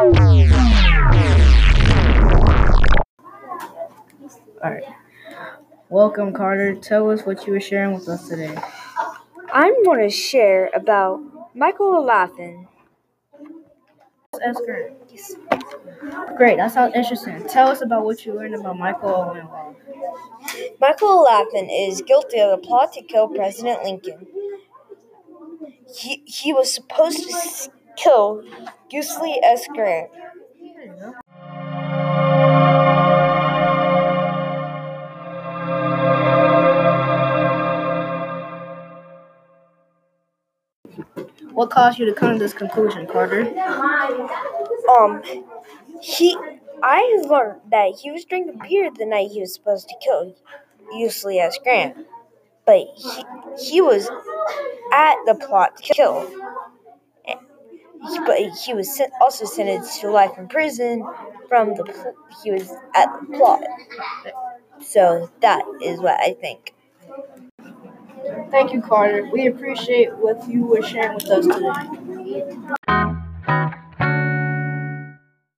All right. Welcome, Carter. Tell us what you were sharing with us today. I'm going to share about Michael Laughlen. That's great. Great. That sounds interesting. Tell us about what you learned about Michael Owen Michael Laughlen is guilty of the plot to kill President Lincoln. He, he was supposed to kill Ulysses S. Grant. There you go. What caused you to come to this conclusion, Carter? Um, he, I learned that he was drinking beer the night he was supposed to kill Ulysses S. Grant, but he, he was at the plot to kill. He- But he was sen- also sentenced to life in prison from the he was at the plot. So that is what I think. Thank you, Carter. We appreciate what you were sharing with us today.